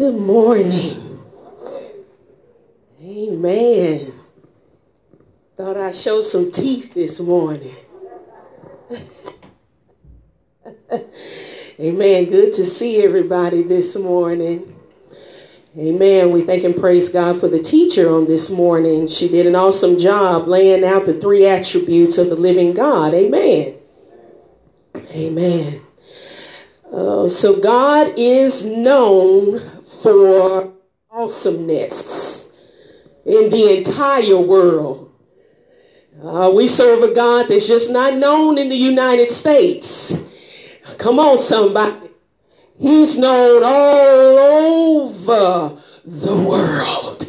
Good morning. Amen. Thought I showed some teeth this morning. Amen. Good to see everybody this morning. Amen. We thank and praise God for the teacher on this morning. She did an awesome job laying out the three attributes of the living God. Amen. Amen. Uh, so God is known for awesomeness in the entire world. Uh, we serve a God that's just not known in the United States. Come on, somebody. He's known all over the world.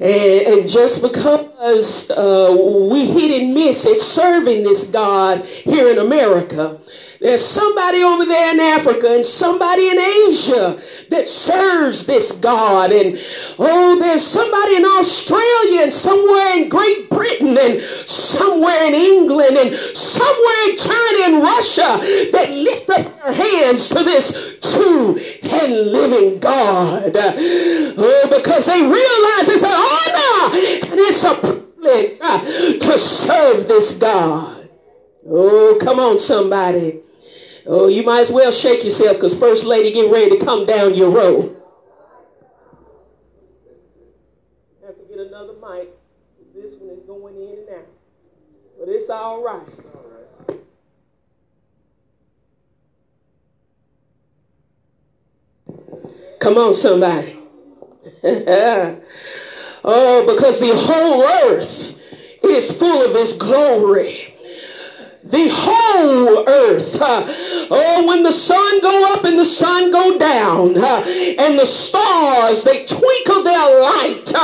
And, and just because uh, we hit and miss at serving this God here in America, there's somebody over there in Africa and somebody in Asia that serves this God. And oh, there's somebody in Australia and somewhere in Great Britain and somewhere in England and somewhere in China and Russia that lift up their hands to this true and living God. Oh, because they realize it's an honor and it's a privilege uh, to serve this God. Oh, come on, somebody. Oh, you might as well shake yourself because First Lady getting ready to come down your road. Have to get another mic. This one is going in and out. But it's all right. Come on, somebody. oh, because the whole earth is full of his glory the whole earth. Oh, when the sun go up and the sun go down, and the stars they twinkle their light,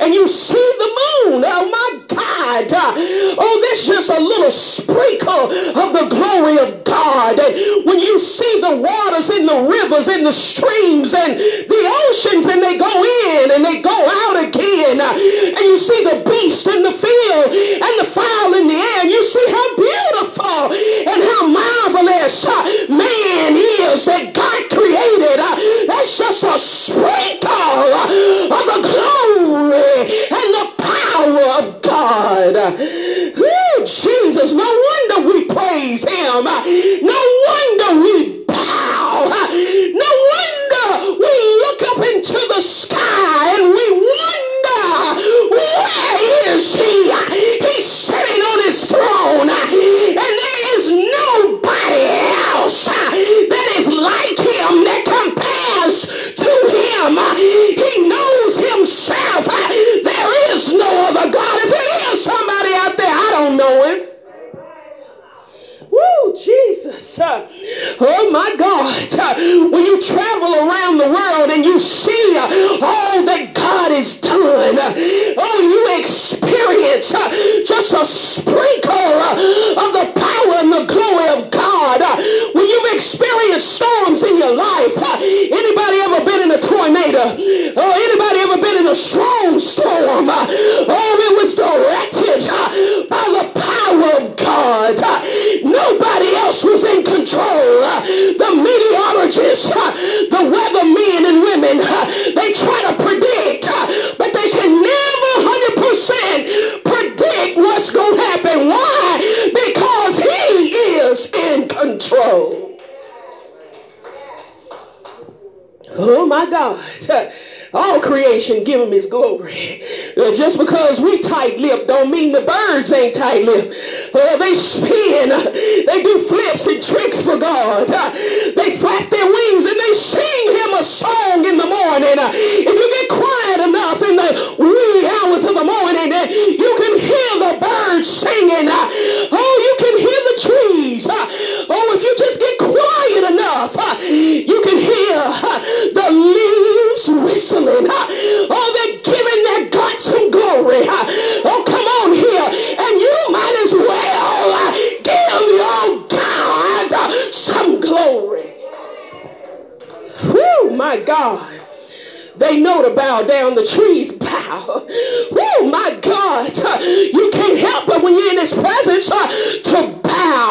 and you see the moon. Oh my God! Oh, that's just a little sprinkle of the glory of God. And when you see the waters in the rivers and the streams and the oceans, and they go in and they go out again, and you see the beast in the field and the fowl in the air, and you see how beautiful and how marvelous uh, man is that God created. Uh, that's just a sprinkle uh, of the glory and the power of God. Ooh, Jesus, no wonder we praise him. No wonder we him. He knows himself. Woo, Jesus. Oh my God. When you travel around the world and you see all that God has done, oh, you experience just a sprinkle of the power and the glory of God. When you've experienced storms in your life, anybody ever been in a tornado? Oh, anybody ever been in a strong storm? Oh, it was directed by the power of God. The meteorologists, uh, the weathermen and women, uh, they try to predict, uh, but they can never 100% predict what's going to happen. Why? Because he is in control. Oh my God. All creation give him his glory. Uh, just because we tight-lipped don't mean the birds ain't tight-lipped. Uh, they spin. They do flips and tricks for God. Uh, they flap their wings and they sing him a song in the morning. Uh, if you get quiet enough in the wee hours of the morning, uh, you can hear the birds singing. Uh, oh, you can hear the trees. Uh, oh, if you just get quiet enough, you can hear the leaves whistling. Oh, they're giving their God some glory. Oh, my God. They know to bow down. The trees bow. Oh my God. You can't help but when you're in his presence uh, to bow.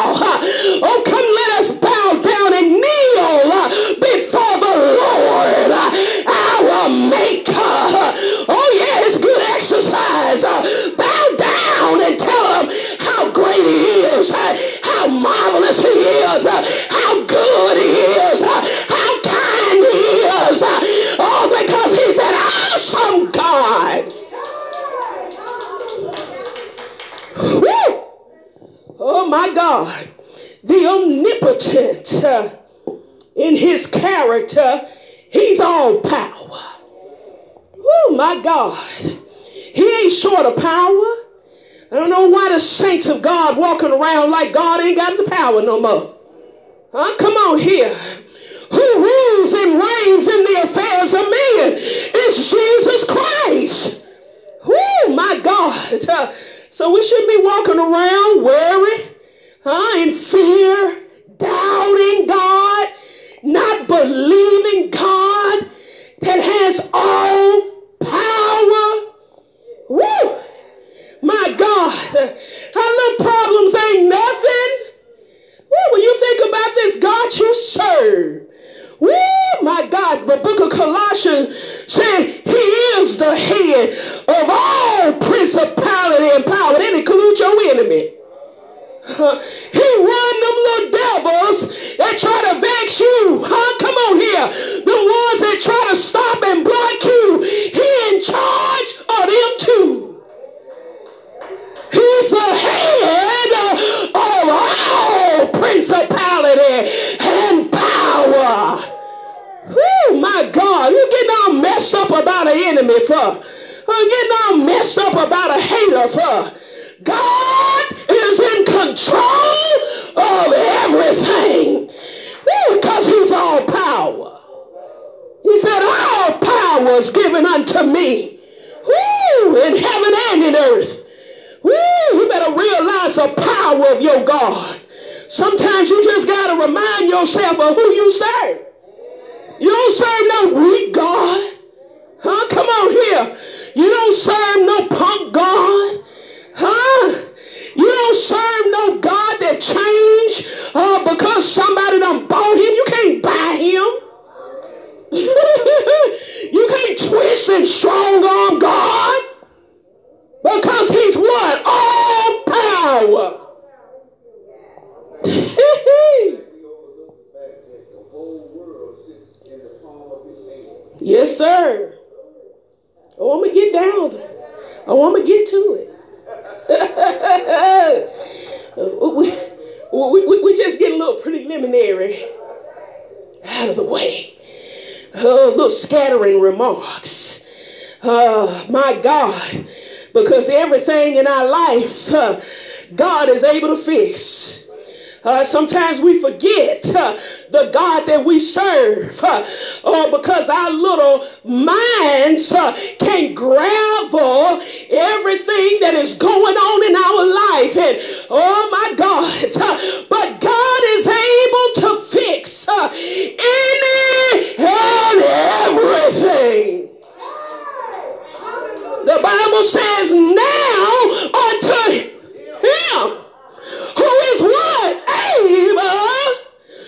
Oh, come let us bow down and kneel uh, before the Lord, uh, our maker. Oh yeah, it's good exercise. Bow down and tell him how great he is, how marvelous he is, how good he is. Oh my God. The omnipotent uh, in his character, he's all power. Oh my God. He ain't short of power. I don't know why the saints of God walking around like God ain't got the power no more. Huh? Come on here. Who rules and reigns in the affairs of men? It's Jesus Christ. Oh my God. Uh, so we shouldn't be walking around worried, huh, in fear, doubting God, not believing God that has all power. Woo! My God, our little problems ain't nothing. Woo, when you think about this God you serve, Woo, my God, the book of Colossians said he is the head of all principality and power. That includes your enemy. Uh, he run them little devils that try to vex you. Huh? Come on here. The ones that try to stop and block you. He in charge of them too. He's the head of all principality and power. Oh my God, you getting all messed up about an enemy for? Uh, you getting all messed up about a hater for? God is in control of everything because he's all power. He said, all power is given unto me Woo, in heaven and in earth. Woo, you better realize the power of your God. Sometimes you just got to remind yourself of who you serve. You don't serve no weak God. Huh? Come on here. You don't serve no punk God. Huh? You don't serve no God that changed uh, because somebody done bought him. You can't buy him. you can't twist and strong arm God because he's what? All power. Yes, sir. Oh, I'm going to get down. Oh, I'm going to get to it. we, we, we, we just get a little preliminary out of the way. Oh, little scattering remarks. Uh, my God, because everything in our life, uh, God is able to fix. Uh, sometimes we forget uh, the God that we serve uh, uh because our little minds uh, can gravel everything that is going on in our life. And oh my God, uh, but God is able to fix any and everything. The Bible says, now unto him who is what? Able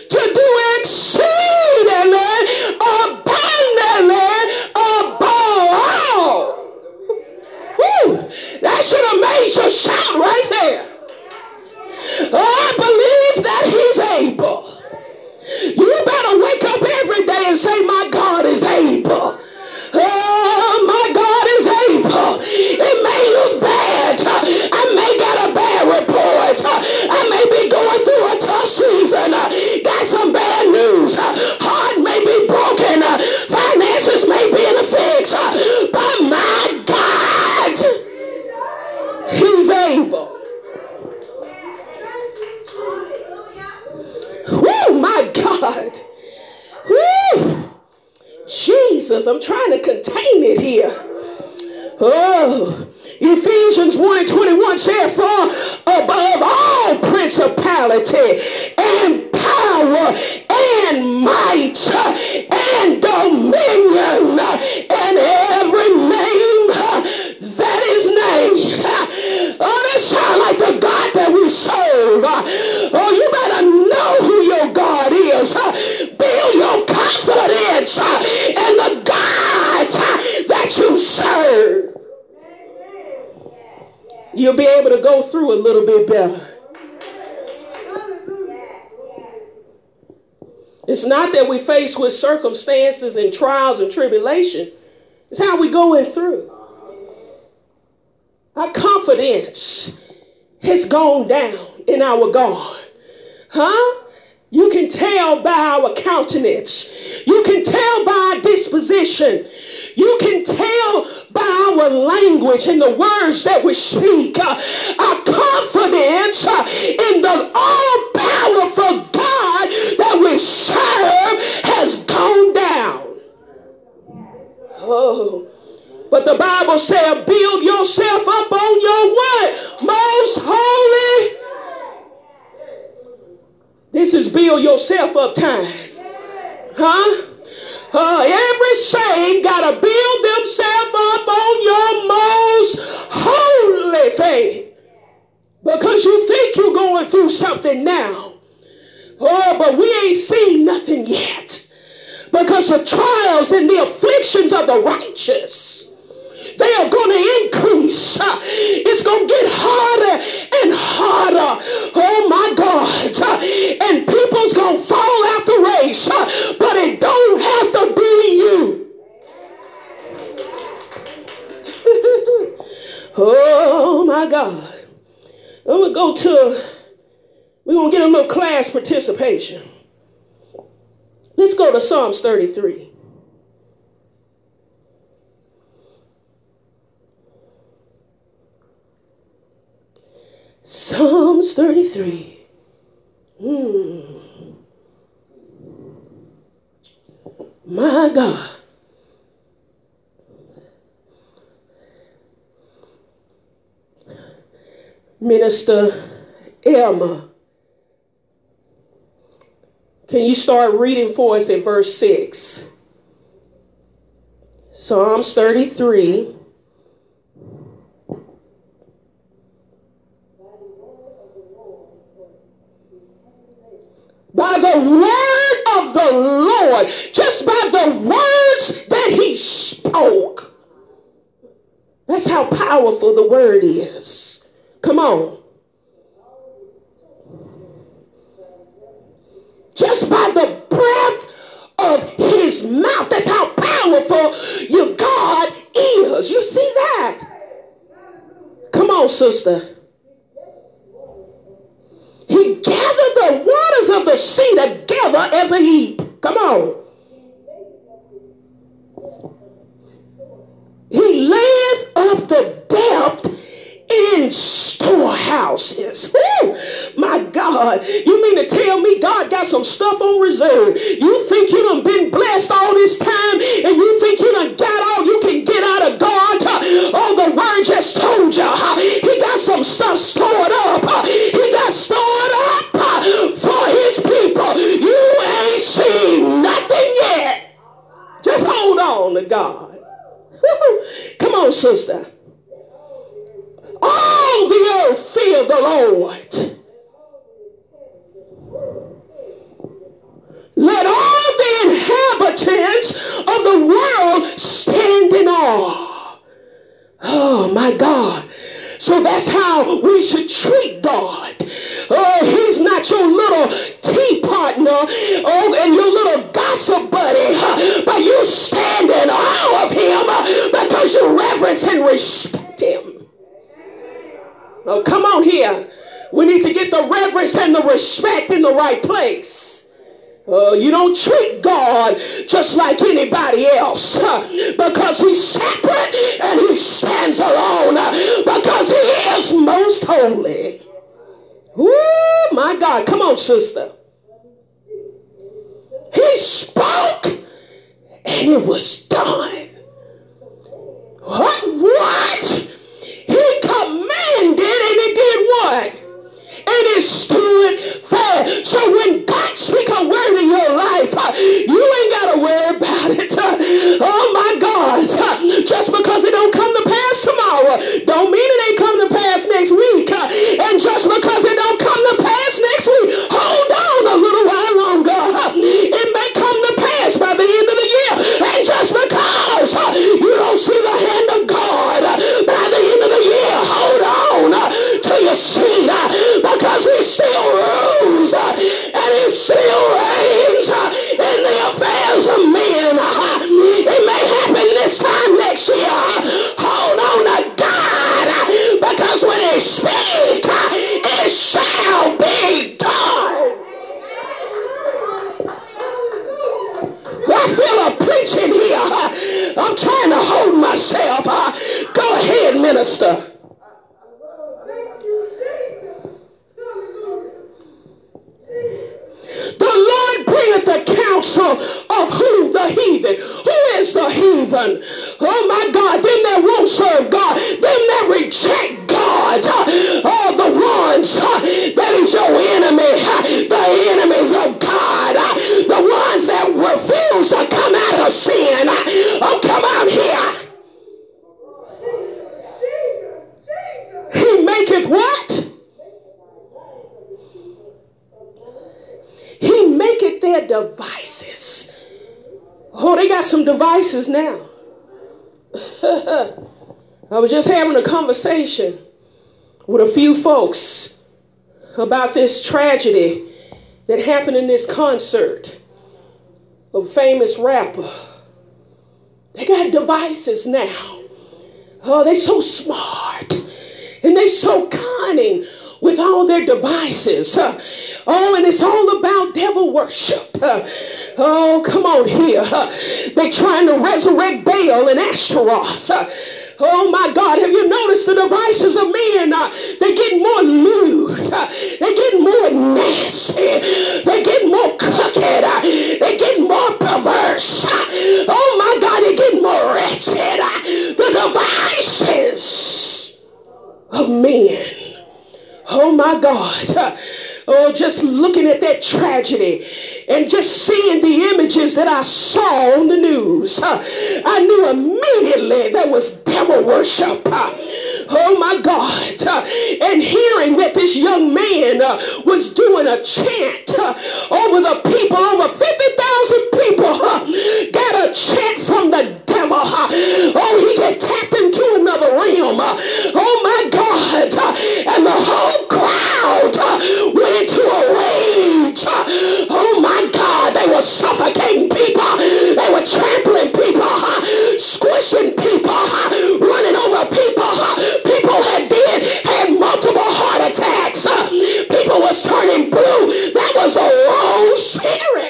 to do exceedingly abundantly above all. Woo, that should have made you shout right there. Oh, I believe that he's able. You better wake up every day and say, My God is able. Bad. Heart may be broken. Uh, finances may be in a fix. Uh, but my God, He's able. Oh, my God. Woo! Jesus, I'm trying to contain it here. Oh, Ephesians 1 and 21 said, For above all principality and power and might and dominion and every name that is named. Oh, that sound like the God that we serve. Oh, you better know who your God is. Build your confidence in the God that you serve you'll be able to go through a little bit better. It's not that we face with circumstances and trials and tribulation. It's how we going through. Our confidence has gone down in our God. Huh? You can tell by our countenance. You can tell by our disposition. You can tell by our language and the words that we speak. Uh, our confidence uh, in the all powerful God that we serve has gone down. Oh. But the Bible said, build yourself up on your what? Most holy. This is build yourself up time. Huh? Uh, every saint got to build themselves up on your most holy faith. Because you think you're going through something now. Oh, but we ain't seen nothing yet. Because the trials and the afflictions of the righteous they are going to increase. It's going to get harder and harder. Oh my God. And people's going to fall out the race, but it don't have to be you. oh my God. I'm going to go to, we're going to get a little class participation. Let's go to Psalms 33. Psalms 33. Hmm. My God. Minister Elma. Can you start reading for us at verse 6? Psalms 33. By the word of the Lord, just by the words that he spoke. That's how powerful the word is. Come on. Just by the breath of his mouth. That's how powerful your God is. You see that? Come on, sister. He gathered the waters of the sea together as a heap. Come on. He layeth up the depth in storehouses. Woo! My God, you mean to tell me God got some stuff on reserve? You think you done been blessed all this time and you think you done got all you can get out of God? Oh, the word just told you. He got some stuff stored up. Hold on God. Come on, sister. All the earth fear the Lord. Let all the inhabitants of the world stand in awe. Oh my God. So that's how we should treat God. Oh, he's not your little tea partner oh, and your little gossip buddy, but you stand in awe of him because you reverence and respect him. Oh, come on here. We need to get the reverence and the respect in the right place. Uh, you don't treat God just like anybody else uh, because he's separate and he stands alone uh, because he is most holy. Oh my God. Come on, sister. He spoke and it was done. What? What? He commanded and it did what? It stood fast. So when God speak a word in your life, uh, you ain't got to worry about it. Uh, oh my God. Uh, just because it don't come to pass tomorrow, don't mean it ain't come to pass next week. Uh, and just because it don't come to pass next week, got devices now. I was just having a conversation with a few folks about this tragedy that happened in this concert of a famous rapper. They got devices now. Oh, they so smart and they so cunning with all their devices. Oh, and it's all about devil worship. Oh, come on here. They're trying to resurrect Baal and Ashtaroth. Oh my God, have you noticed the devices of men? Uh, they're getting more lewd. Uh, they're getting more nasty. They're getting more crooked. Uh, they're getting more perverse. Uh, oh my God, they're getting more wretched. The devices of men. Oh my God. Oh, just looking at that tragedy and just seeing the images that I saw on the news, I knew immediately that was devil worship. Oh my God. And hearing that this young man uh, was doing a chant uh, over the people, over 50,000 people uh, got a chant from the devil. Uh, oh, he get tapped into another realm. Uh, oh my God. Uh, and the whole crowd went into a rage. oh my God. They were suffocating people. They were trampling people, squishing people, running over. People was turning blue. That was a wrong spirit.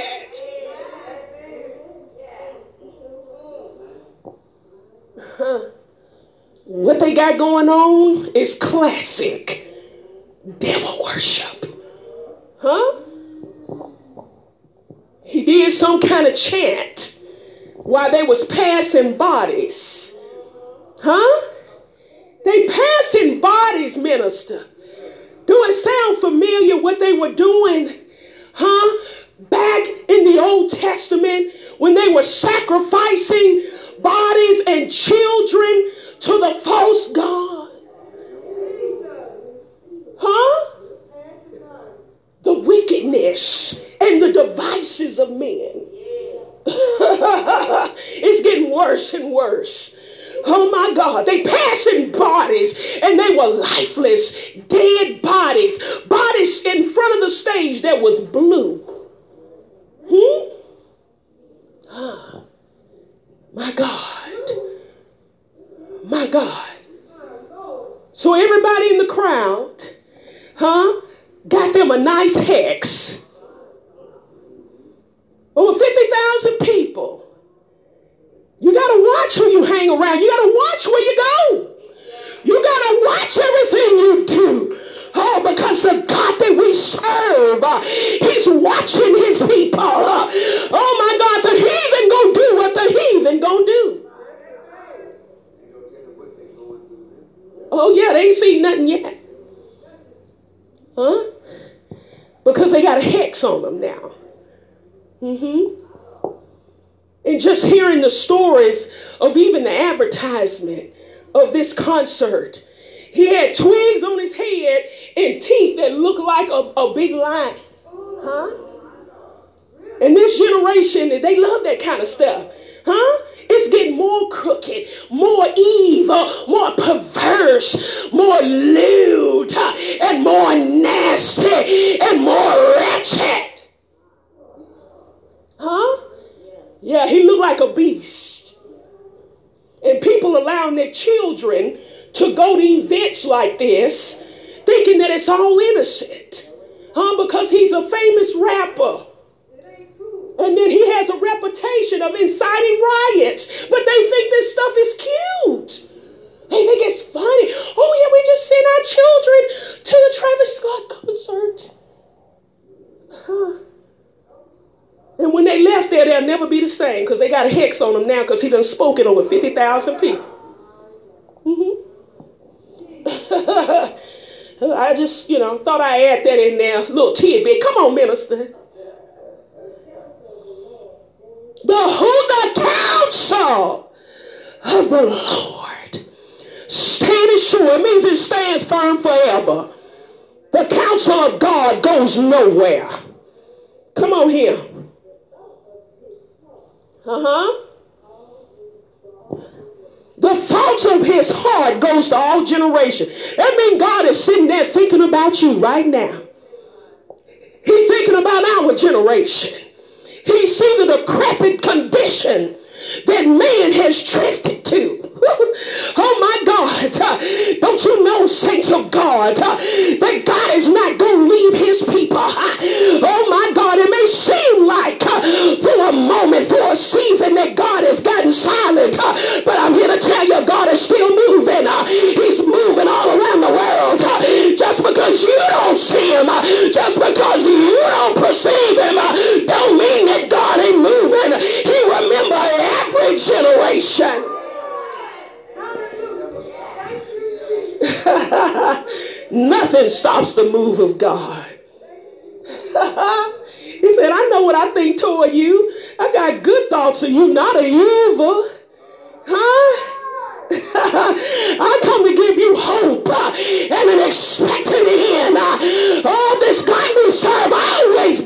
What they got going on is classic devil worship. Huh? He did some kind of chant while they was passing bodies. Huh? They passing bodies, minister. Do it sound familiar what they were doing? Huh? Back in the Old Testament when they were sacrificing bodies and children to the false god. Huh? The wickedness and the devices of men. it's getting worse and worse. Oh my God, they passing bodies and they were lifeless, dead bodies, bodies in front of the stage that was blue. Hmm? Ah, my God. My God. So everybody in the crowd, huh, got them a nice hex. Over 50,000 people. You got to watch who you hang around. You got to watch where you go. You got to watch everything you do. Oh, because the God that we serve, uh, He's watching His people. Uh, oh my God, the heathen gonna do what the heathen gonna do. Oh yeah, they ain't seen nothing yet. Huh? Because they got a hex on them now. Mm-hmm. And just hearing the stories of even the advertisement of this concert. He had twigs on his head and teeth that looked like a, a big lion. Huh? And this generation, they love that kind of stuff. Huh? It's getting more crooked, more evil, more perverse, more lewd, and more nasty, and more wretched. Huh? Yeah, he looked like a beast. And people allowing their children to go to events like this thinking that it's all innocent. Huh? Because he's a famous rapper. And then he has a reputation of inciting riots. But they think this stuff is cute. They think it's funny. Oh, yeah, we just sent our children to the Travis Scott concert. Huh. And when they left there, they'll never be the same because they got a hex on them now because he done spoken over 50,000 people. Mm-hmm. I just, you know, thought I'd add that in there. Little tidbit. Come on, minister. The who the counsel of the Lord standing sure. It means it stands firm forever. The counsel of God goes nowhere. Come on here. Uh huh. The thoughts of his heart goes to all generations. That means God is sitting there thinking about you right now. He's thinking about our generation. He sees the decrepit condition that man has drifted to. oh my God. don't you know, saints of God, that God is not going to leave his people. oh my God, it may seem like for a moment, for a season that God has gotten silent, but I'm here to tell you God is still moving. he's moving all around the world. just because you don't see him, just because you don't perceive him, don't mean that God ain't moving. He remember every generation. Nothing stops the move of God. he said, I know what I think toward you. I got good thoughts of you, not of evil. Huh? I come to give you hope uh, and an expected end. Uh, oh, this God we serve always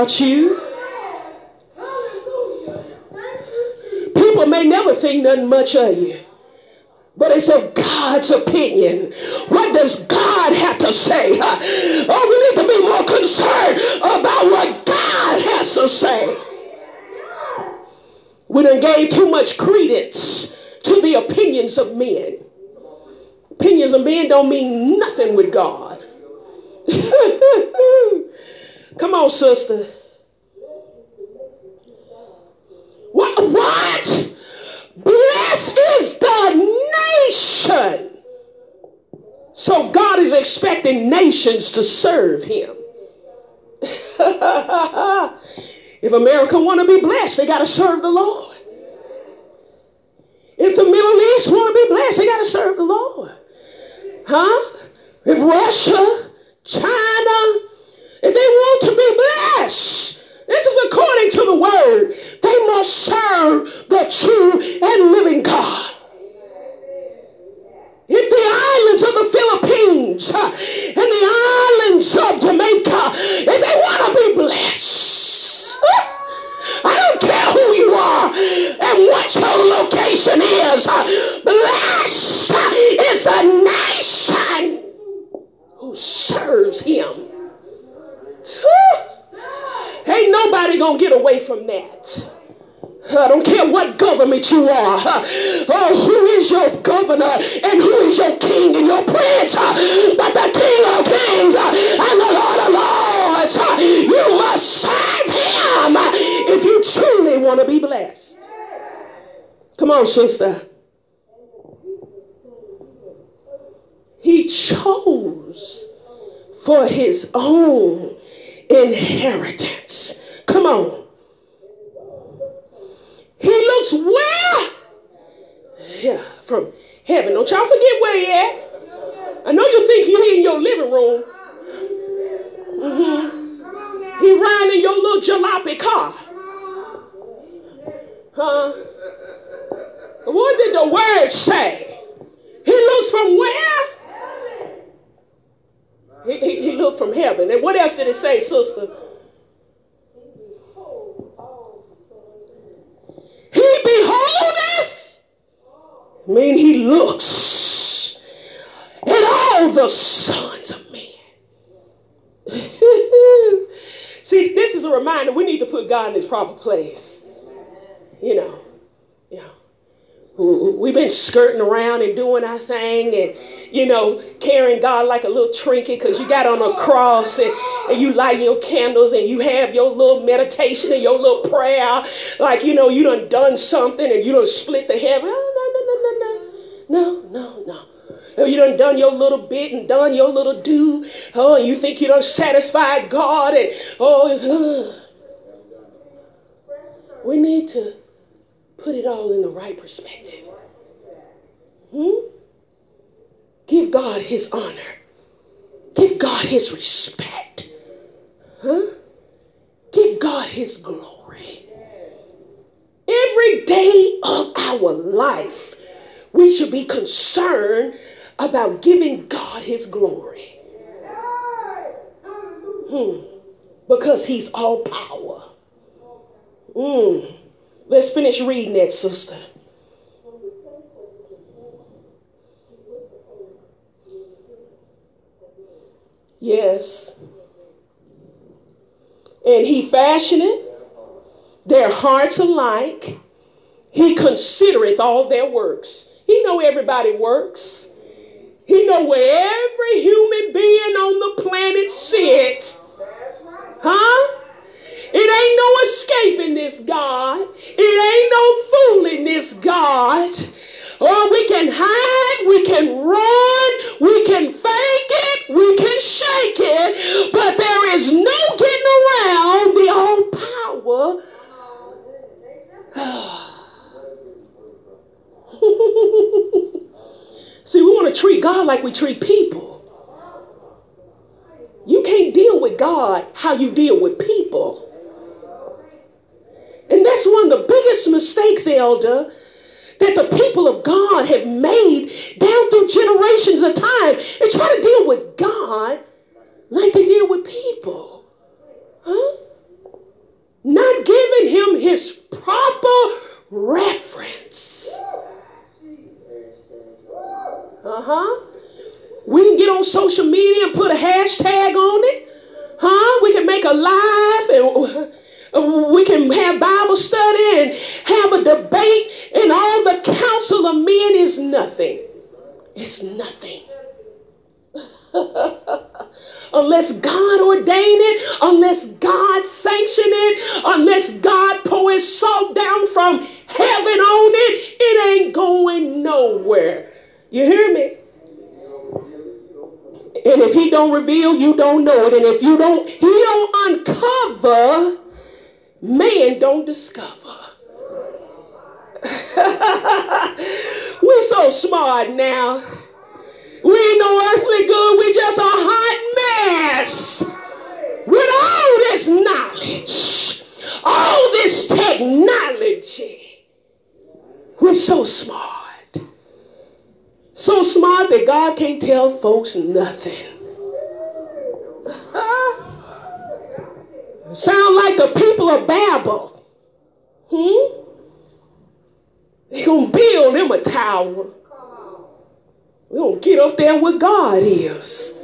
about you. People may never think nothing much of you. But it's of God's opinion. What does God have to say? Oh, we need to be more concerned about what God has to say. We done gave too much credence to the opinions of men. Opinions of men don't mean nothing with God. Come on, sister. What? What? Blessed is the nation. So God is expecting nations to serve him. if America want to be blessed, they got to serve the Lord. If the Middle East want to be blessed, they got to serve the Lord. Huh? If Russia, China, if they want to be blessed, this is according to the word. They must serve the true and living God. If the islands of the Philippines uh, and the islands of Jamaica, if they want to be blessed, I don't care who you are and what your location is. Uh, Blessed is the nation who serves him. Ain't nobody gonna get away from that. I don't care what government you are. Oh, who is your governor and who is your king and your prince? But the King of Kings and the Lord of Lords. You must serve him if you truly want to be blessed. Come on, sister. He chose for his own inheritance. Come on. He looks where? Yeah, from heaven. Don't y'all forget where he at. I know you think he in your living room. Mm-hmm. He riding in your little jalopy car. Huh? What did the word say? He looks from where? He, he, he looked from heaven. And what else did it say, sister? beholdeth, I mean he looks at all the sons of men. See, this is a reminder we need to put God in his proper place. You know. We've been skirting around and doing our thing and, you know, carrying God like a little trinket because you got on a cross and, and you light your candles and you have your little meditation and your little prayer. Like, you know, you done done something and you done split the heaven. Oh, no, no, no, no, no, no, no. You done done your little bit and done your little do. Oh, you think you done satisfied God and oh, we need to put it all in the right perspective. Hmm? Give God his honor. Give God his respect. Huh? Give God his glory. Every day of our life, we should be concerned about giving God his glory. Hmm. Because he's all power. Hmm. Let's finish reading that, sister. Yes. And he fashioneth their hearts alike. He considereth all their works. He know everybody works. He know where every human being on the planet sits. Huh? It ain't no escaping this God. It ain't no fooling this God. Oh, we can hide, we can run, we can fake it, we can shake it, but there is no getting around the all power. See, we want to treat God like we treat people. You can't deal with God how you deal with people. And that's one of the biggest mistakes, Elder, that the people of God have made down through generations of time. They try to deal with God like they deal with people. Huh? Not giving him his proper reference. Uh huh. We can get on social media and put a hashtag on it. Huh? We can make a live and we can have Bible study and have a debate, and all the counsel of men is nothing. It's nothing. unless God ordain it, unless God sanction it, unless God pour his salt down from heaven on it, it ain't going nowhere. You hear me? And if he don't reveal, you don't know it. And if you don't, he don't uncover, man don't discover. We're so smart now. We ain't no earthly good. We just a hot mess. With all this knowledge, all this technology, we're so smart. So smart that God can't tell folks nothing. Sound like the people of Babel. Hmm? They're going to build them a tower. We're going to get up there where God is.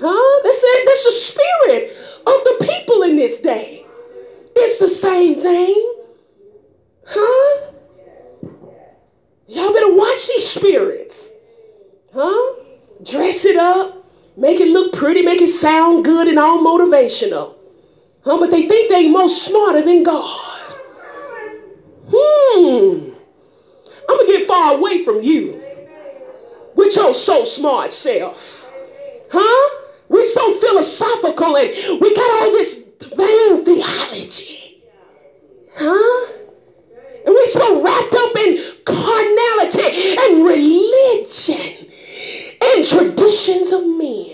Huh? That's, it. That's the spirit of the people in this day. It's the same thing. Huh? Y'all better watch these spirits. Huh? Dress it up, make it look pretty, make it sound good and all motivational. Huh? But they think they most smarter than God. Hmm. I'm gonna get far away from you with your so smart self. Huh? We're so philosophical and we got all this vain theology. Huh? And we're so wrapped up in carnality and religion and traditions of men.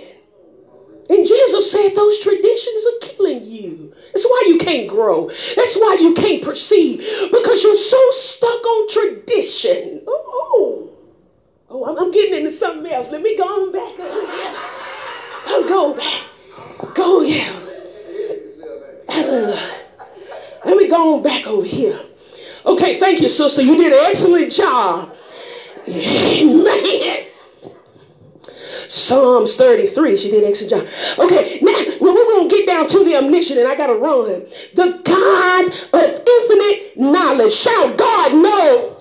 And Jesus said those traditions are killing you. That's why you can't grow. That's why you can't perceive because you're so stuck on tradition. Oh, oh, I'm, I'm getting into something else. Let me go on back. I'll go back. Go, yeah. Let me go on back over here. Okay, thank you, sister. You did an excellent job Man. Psalms 33. She did job. Okay, now well, we're going to get down to the omniscient, and I got to run. The God of infinite knowledge. Shout, God knows.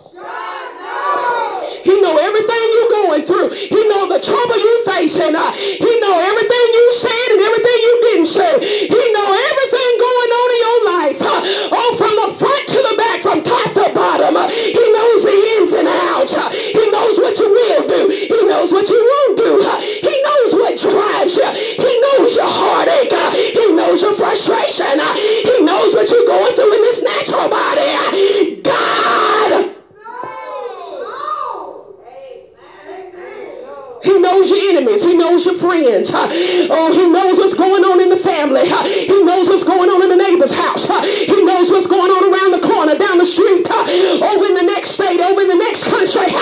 He know everything you're going through. He know the trouble you facing. Uh, he know everything you said and everything you didn't say. He know everything going on in your life. Uh, oh, from the front to the back, from top to bottom. Uh, knows what you will do. He knows what you won't do. He knows what drives you. He knows your heartache. He knows your frustration. He knows what you're going through in this natural body. God knows your enemies. He knows your friends. Oh, he knows what's going on in the family. He knows what's going on in the neighbor's house. He knows what's going on around the corner, down the street, over in the next state, over in the next country.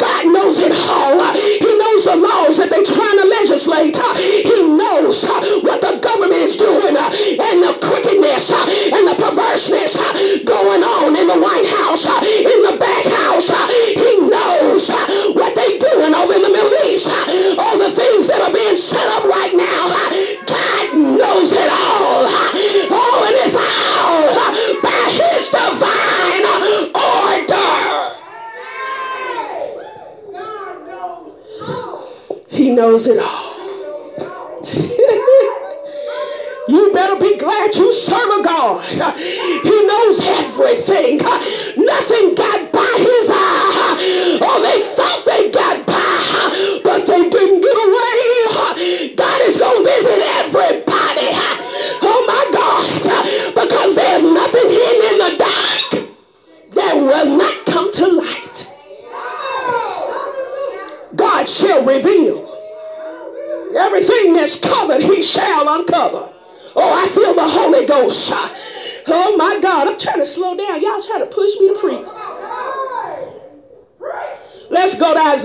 God knows it all. He knows the laws that they're trying to legislate. He knows what the government is doing and the crookedness C'est là.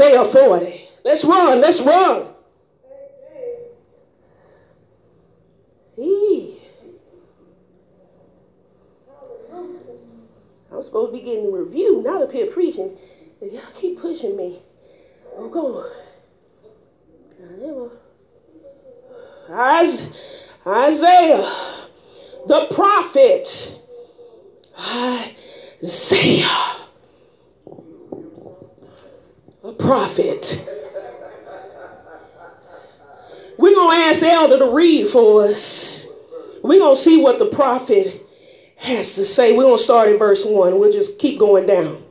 Isaiah 40. Let's run. Let's run. I'm supposed to be getting review, not up here preaching. Y'all keep pushing me. I'm going. Isaiah. The prophet. Isaiah, prophet. We're going to ask Elder to read for us. We're going to see what the prophet has to say. We're going to start in verse 1. We'll just keep going down.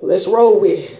Let's roll with it.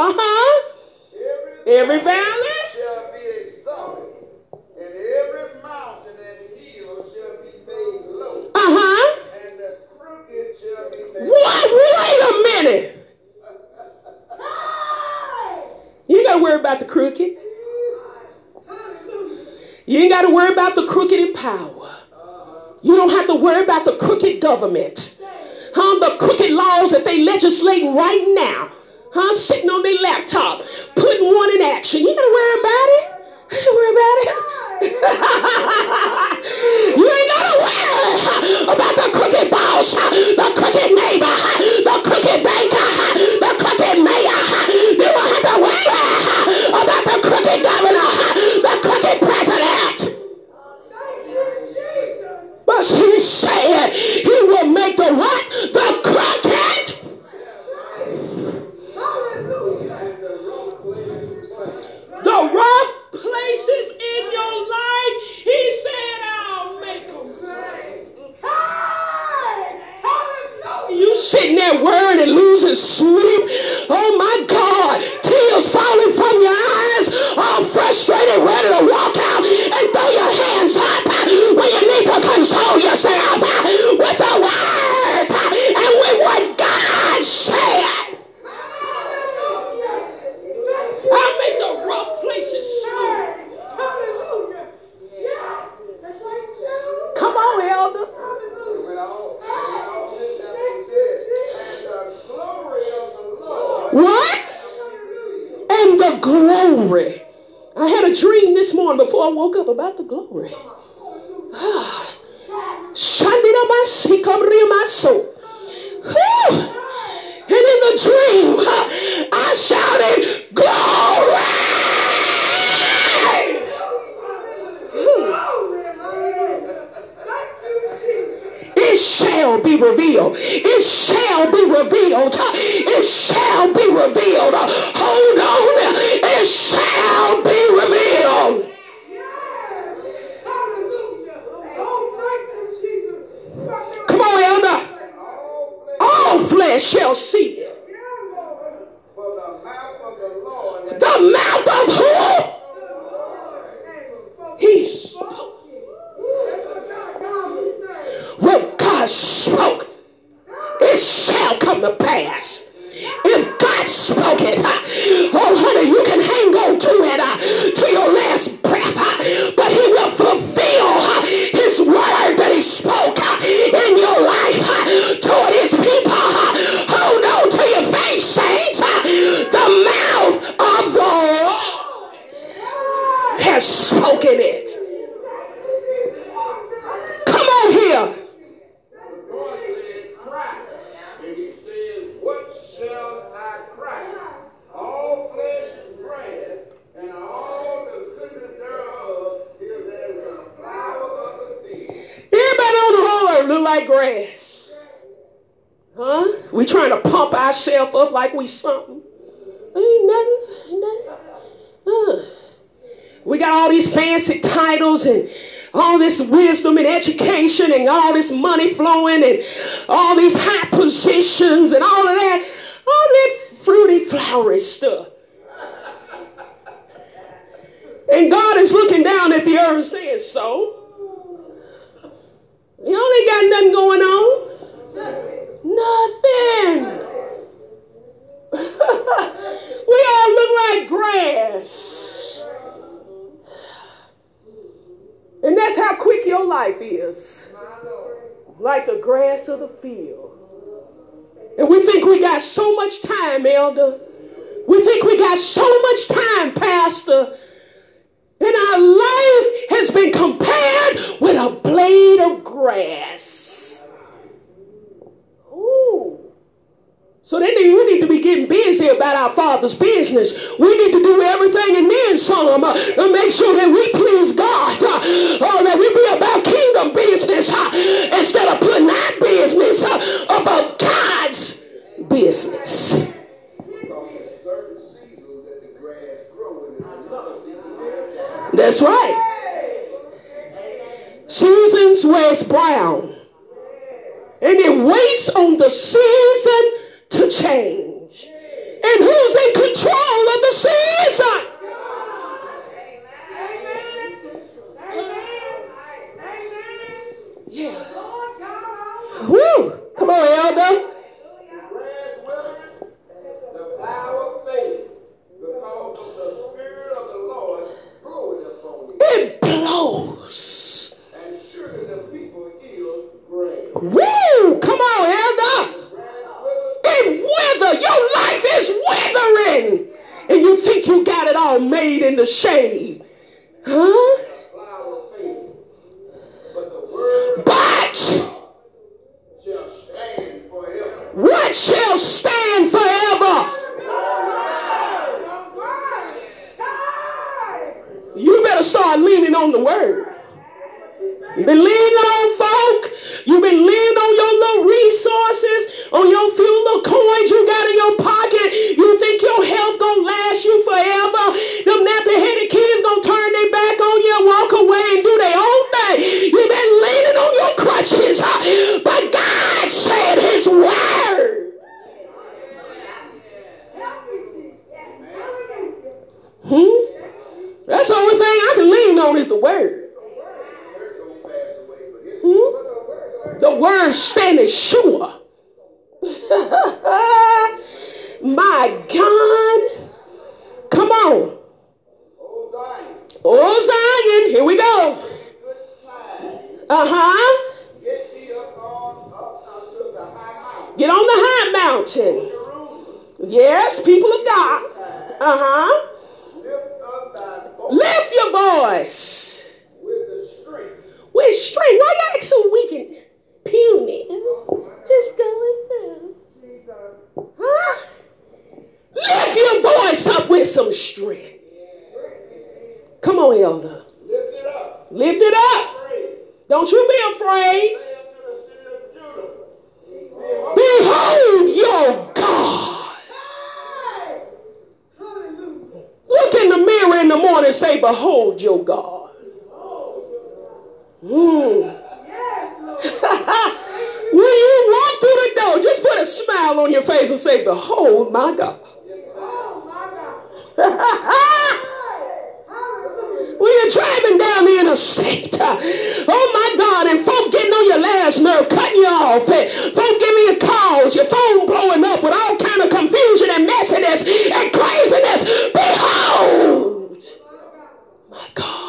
Uh huh. Every, every valley shall be exalted, and every mountain and hill shall be made low. Uh huh. And the crooked shall be made. What? Wait a minute. You ain't got to worry about the crooked. You ain't got to worry about the crooked in power. Uh-huh. You don't have to worry about the crooked government. Huh? The crooked laws that they legislate right now. Huh? Sitting on their laptop, putting one in action. You got to worry about it. You ain't worry about it. you ain't gotta worry about the crooked boss, the crooked neighbor, the crooked banker, the crooked mayor. You don't have to worry about the crooked governor, the crooked president. But he said he will make the what? The crooked. The rough places in your life, he said, I'll make them. You sitting there worried and losing sleep. Oh my God, tears falling from your eyes, all frustrated, ready to walk out and throw your hands up when you need to console yourself with the word and with what God said. I'll make the rough places smooth. Come on, elder. What? And the glory. I had a dream this morning before I woke up about the glory. Shandina my soul. And in the dream, I shouted, Glory! Be revealed. It shall be revealed. It shall be revealed. Hold on. It shall be revealed. Come on, elder. All flesh shall see ourselves up like we something. Ain't nothing. Ain't nothing. Huh. We got all these fancy titles and all this wisdom and education and all this money flowing and all these high positions and all of that. All that fruity, flowery stuff. And God is looking down at the earth saying, So? You only got nothing going on. Nothing. we all look like grass. And that's how quick your life is. Like the grass of the field. And we think we got so much time, Elder. We think we got so much time, Pastor. And our life has been compared with a blade of grass. So then we need to be getting busy about our Father's business. We need to do everything and then some uh, to make sure that we please God. Uh, or that we be about kingdom business uh, instead of putting our business uh, above God's business. That's right. Seasons where it's brown. And it waits on the season to change. And who's in control of the season? Yeah. Woo! Come on, Elder. The grass withers, the flower fades, because of the spirit of well made in the shade. Huh? flower fade, but the word But shall stand forever. what shall stand forever? You better start leaning on the word. You've been leaning on folk. You've been leaning on your little resources, on your few little coins you got in your pocket. You think your health gonna last you forever. Them nappy-headed kids gonna turn their back on you and walk away and do their own thing. You've been leaning on your crutches, huh? but God said His word. Hmm? That's the only thing I can lean on is the word. Word gonna pass away, but it's Hmm? The word standing sure. My God. Come on. old Zion. Oh, Zion. Here we go. Good time. Uh huh. Get thee up on up unto the high mountain. Get on the high mountain. Jerusalem. Yes, people of God. Uh huh. Lift up thy voice Lift your voice. with the strength. With strength. Why y'all act so weak and puny? Just going through. Huh? Lift your voice up with some strength. Come on, elder. Lift it up. Lift it up. Praise. Don't you be afraid. Say unto the city of Judah. Behold, Behold your God. Look in the mirror in the morning and say, Behold your God. Hmm. when you walk through the door, just put a smile on your face and say, Behold my God. when you're driving down the interstate, oh my God, and folk getting on your last nerve, cutting you off, and folk giving you calls, your phone blowing up with all kind of confusion and messiness and craziness. Behold, my God.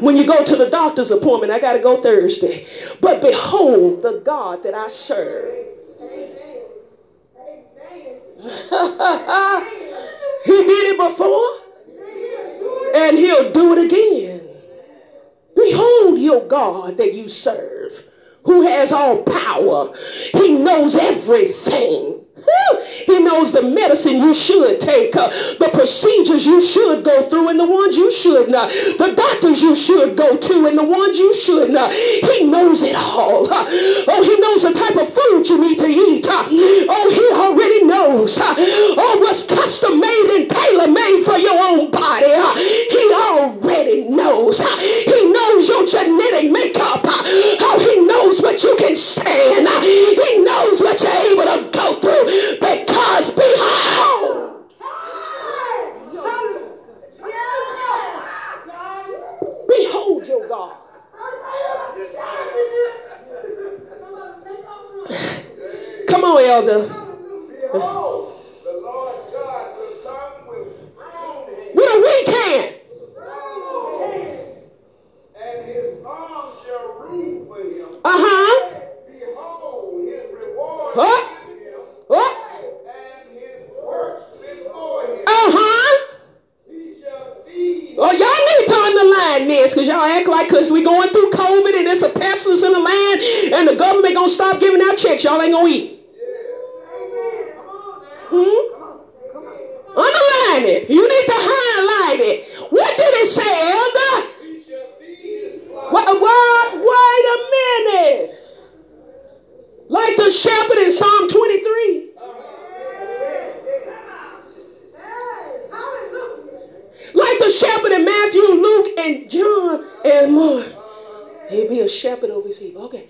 When you go to the doctor's appointment, I got to go Thursday. But behold the God that I serve. he did it before, and he'll do it again. Behold your God that you serve, who has all power. He knows everything. Woo! He knows the medicine you should take, uh, the procedures you should go through, and the ones you should not, the doctors you should go to, and the ones you should not. He knows it all. Uh, oh, he knows the type of food you need to eat. Uh, oh, he already knows. Uh, oh, what's custom made and tailor made for your own body. Uh, he already knows. Uh, he knows your genetic makeup. How he knows what you can stand. He knows what you're able to go through because behold, behold your God. Come on, elder. Behold, the Lord God will come with strong hand, With a weak hand. and his arm shall rule for him. Uh-huh. Behold, his reward Huh? is with him, Oh, and his works before him. uh-huh. He shall feed Oh, y'all need to underline this because y'all act like because we going through COVID and there's a pestilence in the land and the government gonna stop giving out checks. Y'all ain't gonna eat. Hmm? Underline it. You need to highlight it. What did it say, Elder? What, wait a minute. Like the shepherd in Psalm 23. Like the shepherd in Matthew, Luke, and John, and Mark. He'll be a shepherd over his people. Okay.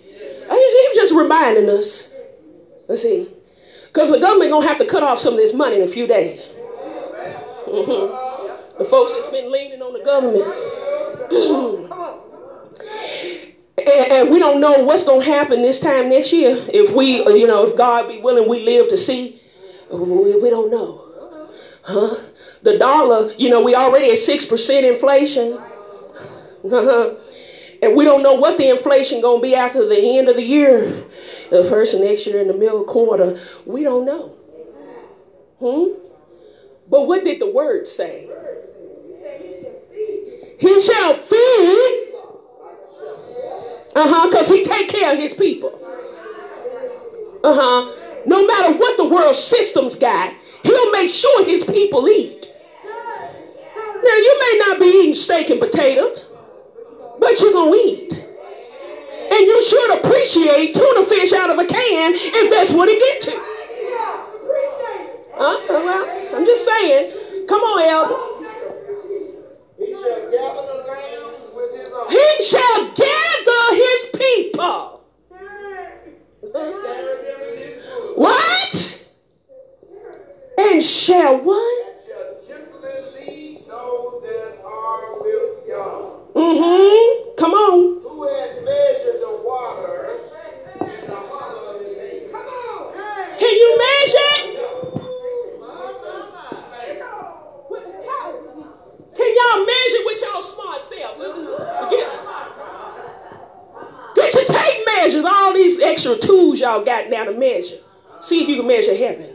I just, he just reminding us. Let's see. Because the government going to have to cut off some of this money in a few days. Mhm. The folks that's been leaning on the government. and, and we don't know what's going to happen this time next year. If we, you know, if God be willing, we live to see. We, we don't know. Huh? The dollar, you know, we already at 6% inflation. Uh-huh. And we don't know what the inflation going to be after the end of the year. The first next year in the middle quarter. We don't know. Hmm? But what did the word say? He shall feed. Uh huh. Because he take care of his people. Uh huh. No matter what the world systems got, he'll make sure his people eat. Now you may not be eating steak and potatoes, but you're gonna eat. And you should appreciate tuna fish out of a can if that's what it get to. Huh? Well, I'm just saying. Come on, Elder. He shall gather the arm. He shall gather his people. Carry them in his bosom. What? And shall what? Measure. See if you can measure heaven.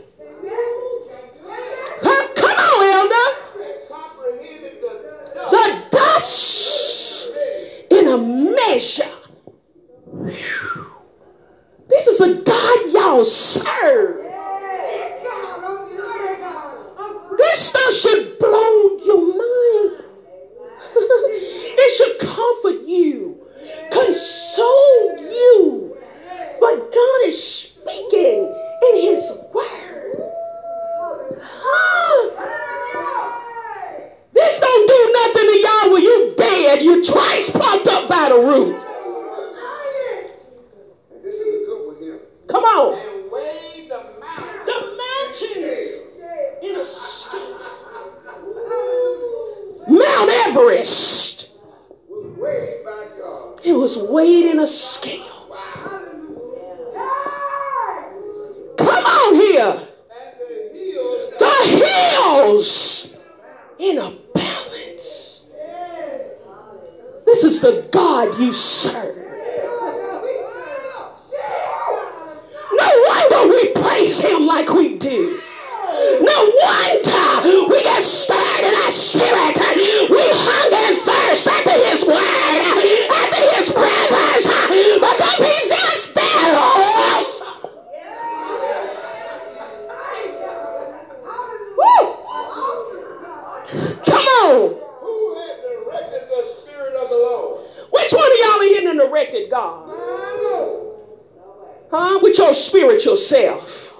Spiritual self.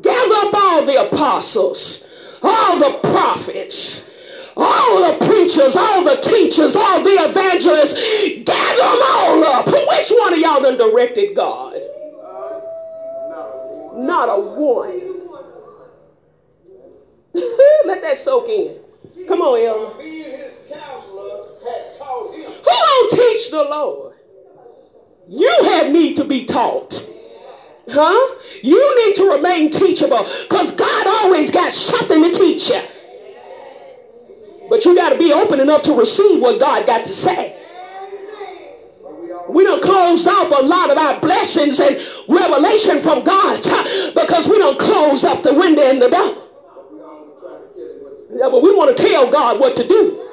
Gather up all the apostles, all the prophets, all the preachers, all the teachers, all the evangelists. Gather them all up. Which one of y'all done directed God? Not a one. Let that soak in. Come on, Elder. Who gonna teach the Lord? You have need to be taught. Huh? You need to remain teachable because God always got something to teach you. But you got to be open enough to receive what God got to say. We don't close off a lot of our blessings and revelation from God because we don't close up the window and the door. Yeah, but we want to tell God what to do.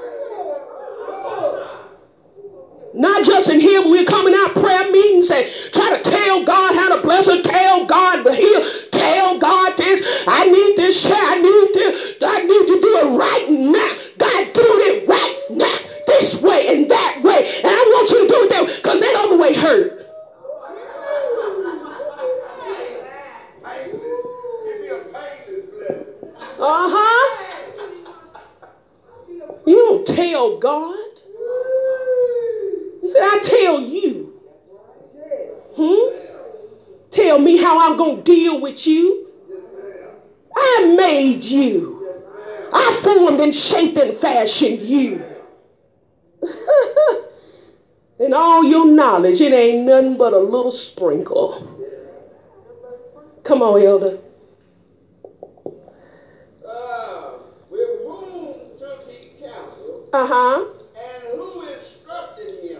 Not just in here, but we're coming out prayer meetings and try to tell God how to bless her, tell God but heal, tell God this. I need this share, I need this, I need to do it right now. God do it right now, this way and that way. And I want you to do it that way because that other way hurt. blessing. Uh-huh. You don't tell God. He said, I tell you. Hmm? Tell me how I'm going to deal with you. I made you. I formed and shaped and fashioned you. and all your knowledge, it ain't nothing but a little sprinkle. Come on, Elder. Uh, with whom took he counsel, Uh huh. and who instructed him,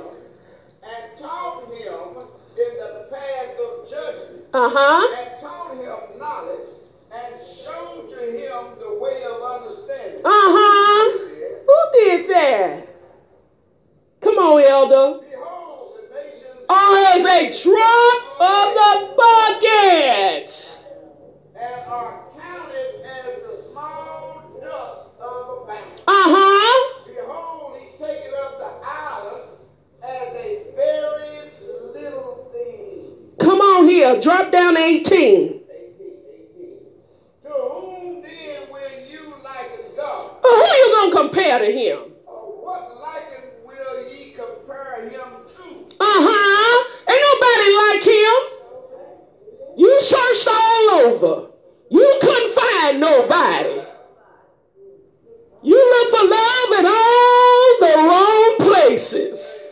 and taught him in the path of judgment, Uh huh. and taught him knowledge, and showed to him the way of understanding. Uh-huh. Who did that? Come on, elder. Behold, the nations Are as a drop of the bucket. and are counted as the small dust of a bank. On here. Drop down 18. 18, 18. To whom then will you liken God? Who you gonna compare to him? Or what liken will ye compare him to? Uh-huh. Ain't nobody like him. You searched all over. You couldn't find nobody. You look for love in all the wrong places.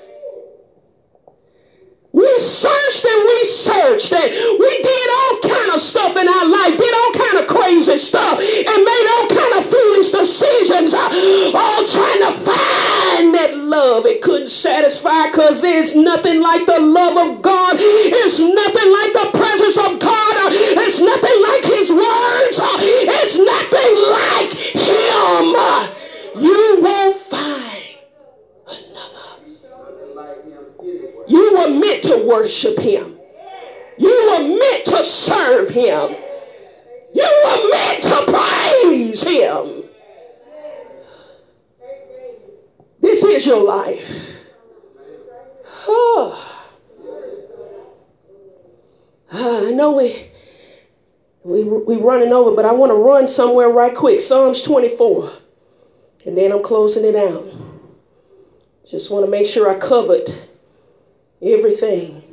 We searched and we searched and we did all kind of stuff in our life, did all kind of crazy stuff, and made all kind of foolish decisions, uh, all trying to find that love. It couldn't satisfy because there's nothing like the love of God. It's nothing like the presence of God. Uh, It's nothing like His words. Uh, It's nothing like Him. You won't find another. Nothing like him anywhere. You were meant to worship him. You were meant to serve him. You were meant to praise him. This is your life. Oh. Ah, I know we we we running over, but I want to run somewhere right quick. Psalms 24. And then I'm closing it out. Just want to make sure I covered everything.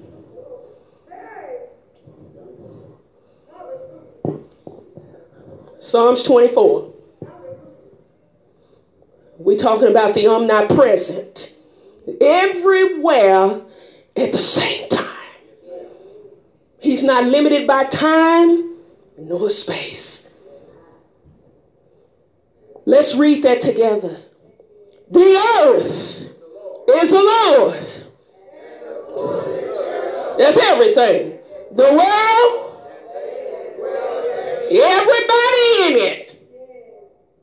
Psalms 24. We're talking about the omnipresent. Everywhere at the same time. He's not limited by time nor space. Let's read that together. The earth is the Lord's. That's everything. The world, everybody in it.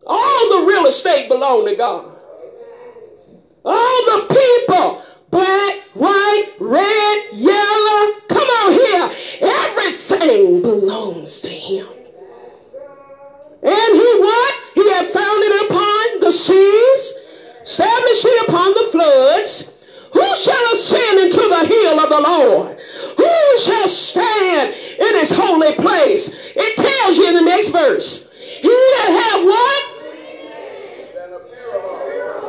All the real estate belong to God. All the people, black, white, red, yellow, come on here. Everything belongs to him. And he what? He had founded upon the seas, established upon the floods. Who shall ascend into the hill of the Lord? Who shall stand in his holy place? It tells you in the next verse. He that have what?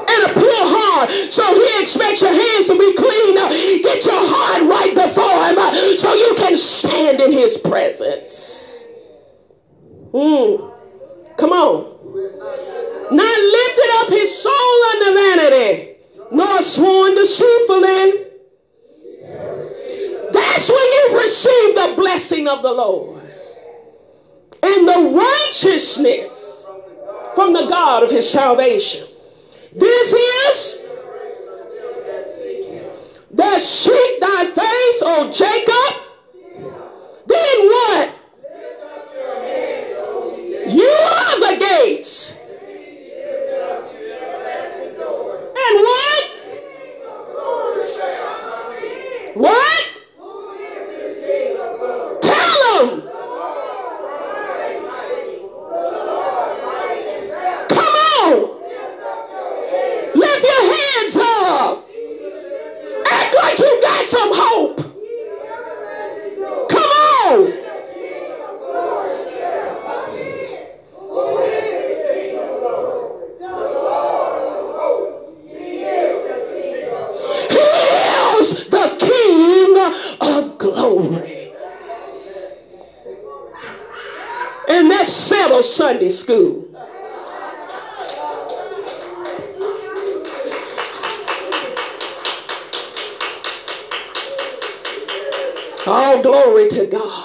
And a pure heart. So he expects your hands to be clean. Get your heart right before him uh, so you can stand in his presence. Hmm. Come on. Not lifted up his soul unto vanity, nor sworn deceitfully. That's when you receive the blessing of the Lord and the righteousness from the God of his salvation. This is that seek thy face, O Jacob. Sunday school. All glory to God.